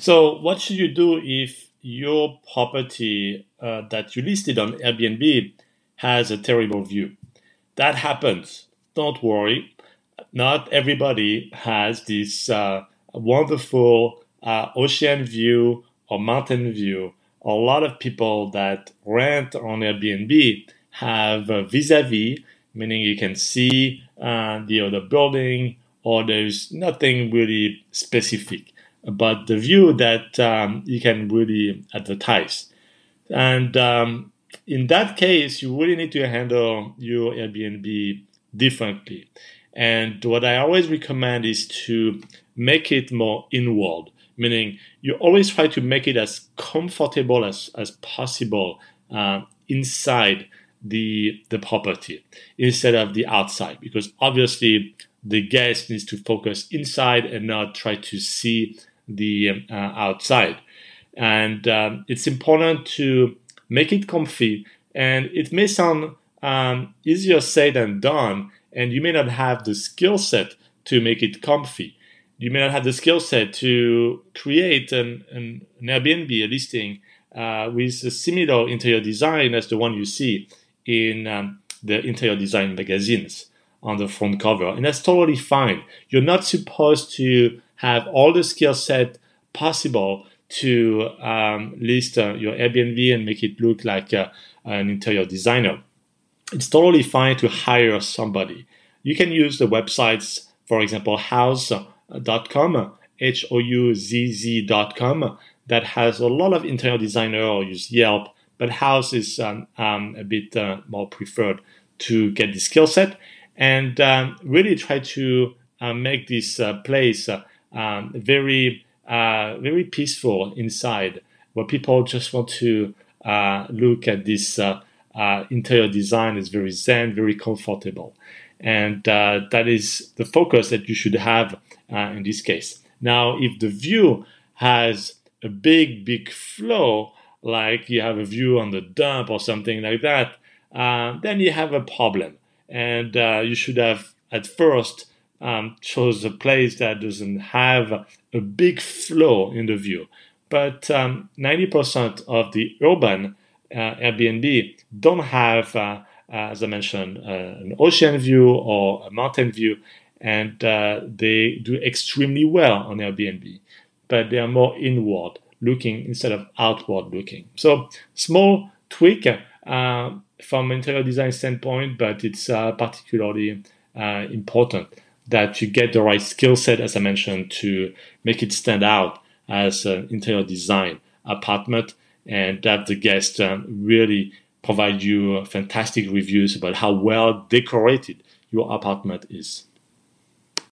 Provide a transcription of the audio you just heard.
So, what should you do if your property uh, that you listed on Airbnb has a terrible view? That happens. Don't worry. Not everybody has this uh, wonderful uh, ocean view or mountain view. A lot of people that rent on Airbnb have vis a vis, meaning you can see uh, the other building or there's nothing really specific about the view that um, you can really advertise. And um, in that case, you really need to handle your Airbnb differently. And what I always recommend is to make it more inward, meaning you always try to make it as comfortable as, as possible uh, inside the, the property instead of the outside, because obviously the guest needs to focus inside and not try to see the uh, outside. And um, it's important to make it comfy. And it may sound um, easier said than done, and you may not have the skill set to make it comfy. You may not have the skill set to create an, an, an Airbnb, a listing uh, with a similar interior design as the one you see in um, the interior design magazines on the front cover. And that's totally fine. You're not supposed to have all the skill set possible to um, list uh, your Airbnb and make it look like uh, an interior designer. It's totally fine to hire somebody. You can use the websites, for example, houzz.com, H O U Z Z.com, that has a lot of interior designer or use Yelp, but Houzz is um, um, a bit uh, more preferred to get the skill set and um, really try to uh, make this uh, place uh, um, very uh, very peaceful inside, where people just want to uh, look at this uh, uh interior design is very zen, very comfortable, and uh, that is the focus that you should have uh, in this case. Now, if the view has a big, big flow, like you have a view on the dump or something like that, then you have a problem, and you should have at first um, chose a place that doesn't have a big flow in the view. But um, 90% of the urban uh, Airbnb don't have, uh, uh, as I mentioned, uh, an ocean view or a mountain view, and uh, they do extremely well on Airbnb. But they are more inward looking instead of outward looking. So small tweak uh, from interior design standpoint, but it's particularly important that you get the right skill set, as I mentioned, to make it stand out as an interior design apartment, and that the guests um, really provide you fantastic reviews about how well decorated your apartment is.